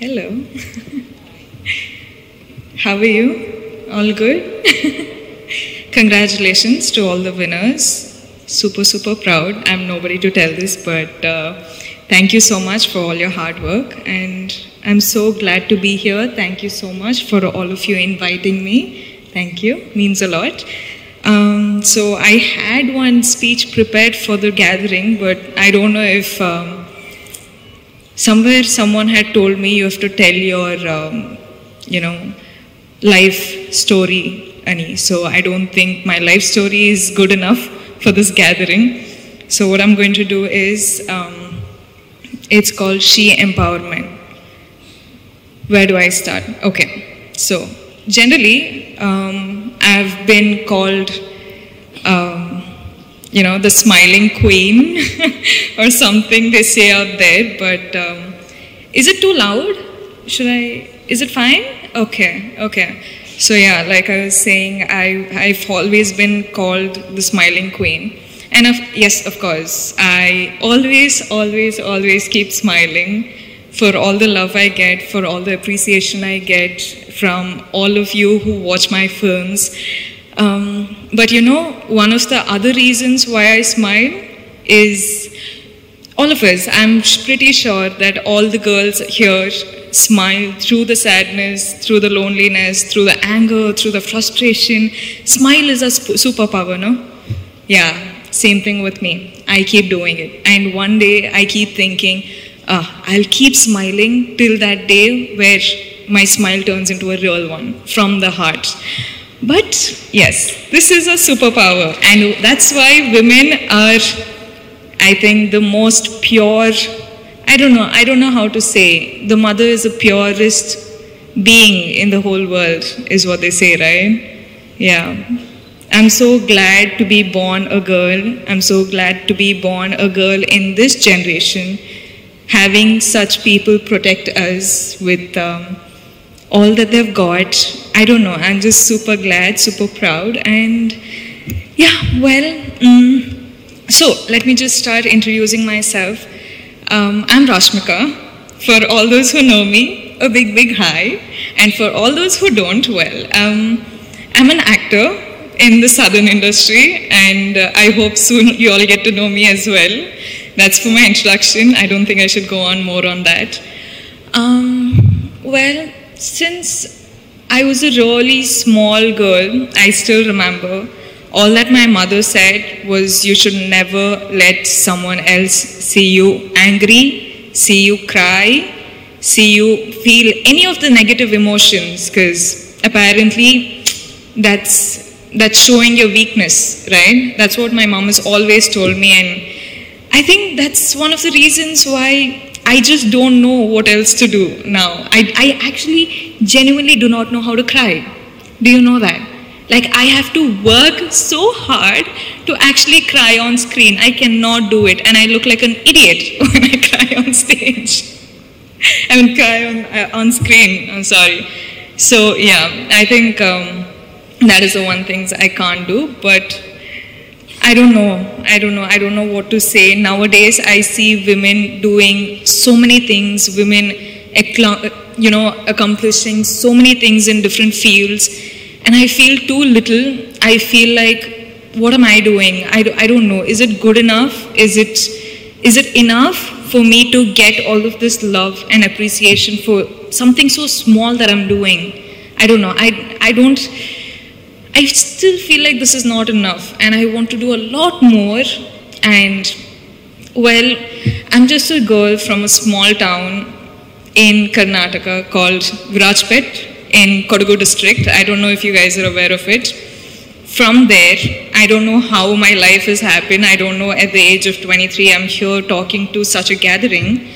Hello. How are you? All good? Congratulations to all the winners. Super, super proud. I'm nobody to tell this, but uh, thank you so much for all your hard work. And I'm so glad to be here. Thank you so much for all of you inviting me. Thank you. Means a lot. Um, so I had one speech prepared for the gathering, but I don't know if. Um, somewhere someone had told me you have to tell your um, you know life story ani so i don't think my life story is good enough for this gathering. So what i'm going to do is um, it's called she empowerment. Where do i start? Okay. So generally um, i've been called you know, the smiling queen or something they say out there. But um, is it too loud? Should I? Is it fine? Okay, okay. So yeah, like I was saying, I I've always been called the smiling queen, and of, yes, of course, I always, always, always keep smiling for all the love I get, for all the appreciation I get from all of you who watch my films. Um, but you know, one of the other reasons why I smile is all of us. I'm pretty sure that all the girls here smile through the sadness, through the loneliness, through the anger, through the frustration. Smile is a superpower, no? Yeah, same thing with me. I keep doing it. And one day I keep thinking, uh, I'll keep smiling till that day where my smile turns into a real one from the heart. But yes, this is a superpower, and that's why women are, I think, the most pure. I don't know, I don't know how to say. The mother is the purest being in the whole world, is what they say, right? Yeah. I'm so glad to be born a girl. I'm so glad to be born a girl in this generation, having such people protect us with. Um, all that they've got. I don't know, I'm just super glad, super proud. And yeah, well, um, so let me just start introducing myself. Um, I'm Rashmika. For all those who know me, a big, big hi. And for all those who don't, well, um, I'm an actor in the southern industry, and uh, I hope soon you all get to know me as well. That's for my introduction. I don't think I should go on more on that. Um, well, since I was a really small girl, I still remember. All that my mother said was you should never let someone else see you angry, see you cry, see you feel any of the negative emotions. Because apparently that's that's showing your weakness, right? That's what my mom has always told me and I think that's one of the reasons why I just don't know what else to do now. I, I actually genuinely do not know how to cry. Do you know that? Like, I have to work so hard to actually cry on screen. I cannot do it, and I look like an idiot when I cry on stage. I mean, cry on, uh, on screen. I'm sorry. So, yeah, I think um, that is the one thing I can't do, but I don't know. I don't know. I don't know what to say. Nowadays, I see women doing so many things, women, you know, accomplishing so many things in different fields. And I feel too little. I feel like, what am I doing? I, do, I don't know. Is it good enough? Is it, is it enough for me to get all of this love and appreciation for something so small that I'm doing? I don't know. I, I don't I still feel like this is not enough and I want to do a lot more. And well, I'm just a girl from a small town in Karnataka called Virajpet in Kodagu district. I don't know if you guys are aware of it. From there, I don't know how my life has happened. I don't know at the age of 23, I'm here talking to such a gathering.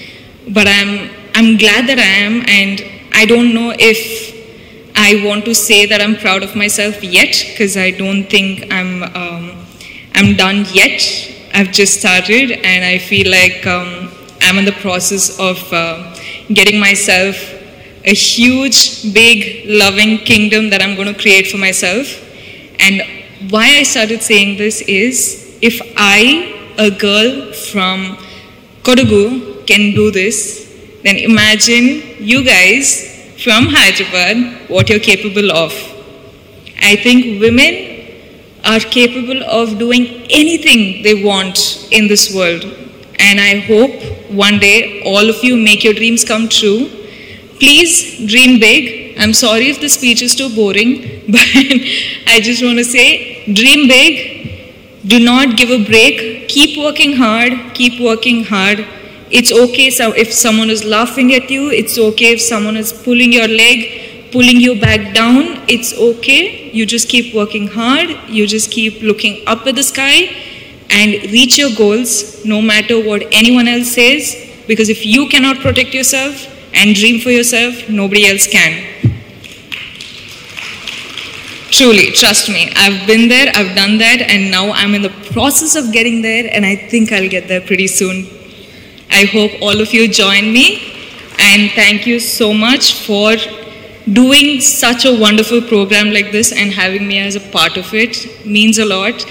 But I'm, I'm glad that I am, and I don't know if I want to say that I'm proud of myself yet because I don't think I'm um, I'm done yet. I've just started, and I feel like um, I'm in the process of uh, getting myself a huge, big, loving kingdom that I'm going to create for myself. And why I started saying this is if I, a girl from Kodagu, can do this, then imagine you guys from Hyderabad what you're capable of. I think women are capable of doing anything they want in this world. And I hope one day all of you make your dreams come true. Please dream big. I'm sorry if the speech is too boring, but I just want to say dream big. Do not give a break. Keep working hard. Keep working hard. It's okay so if someone is laughing at you. It's okay if someone is pulling your leg, pulling you back down. It's okay. You just keep working hard. You just keep looking up at the sky and reach your goals no matter what anyone else says. Because if you cannot protect yourself and dream for yourself, nobody else can. Truly, trust me. I've been there, I've done that, and now I'm in the process of getting there, and I think I'll get there pretty soon. I hope all of you join me, and thank you so much for doing such a wonderful program like this and having me as a part of it means a lot.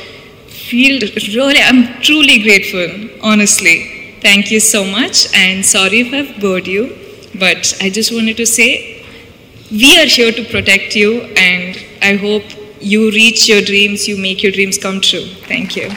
Feel really, I'm truly grateful, honestly. Thank you so much, and sorry if I've bored you, but I just wanted to say we are here to protect you, and I hope you reach your dreams, you make your dreams come true. Thank you.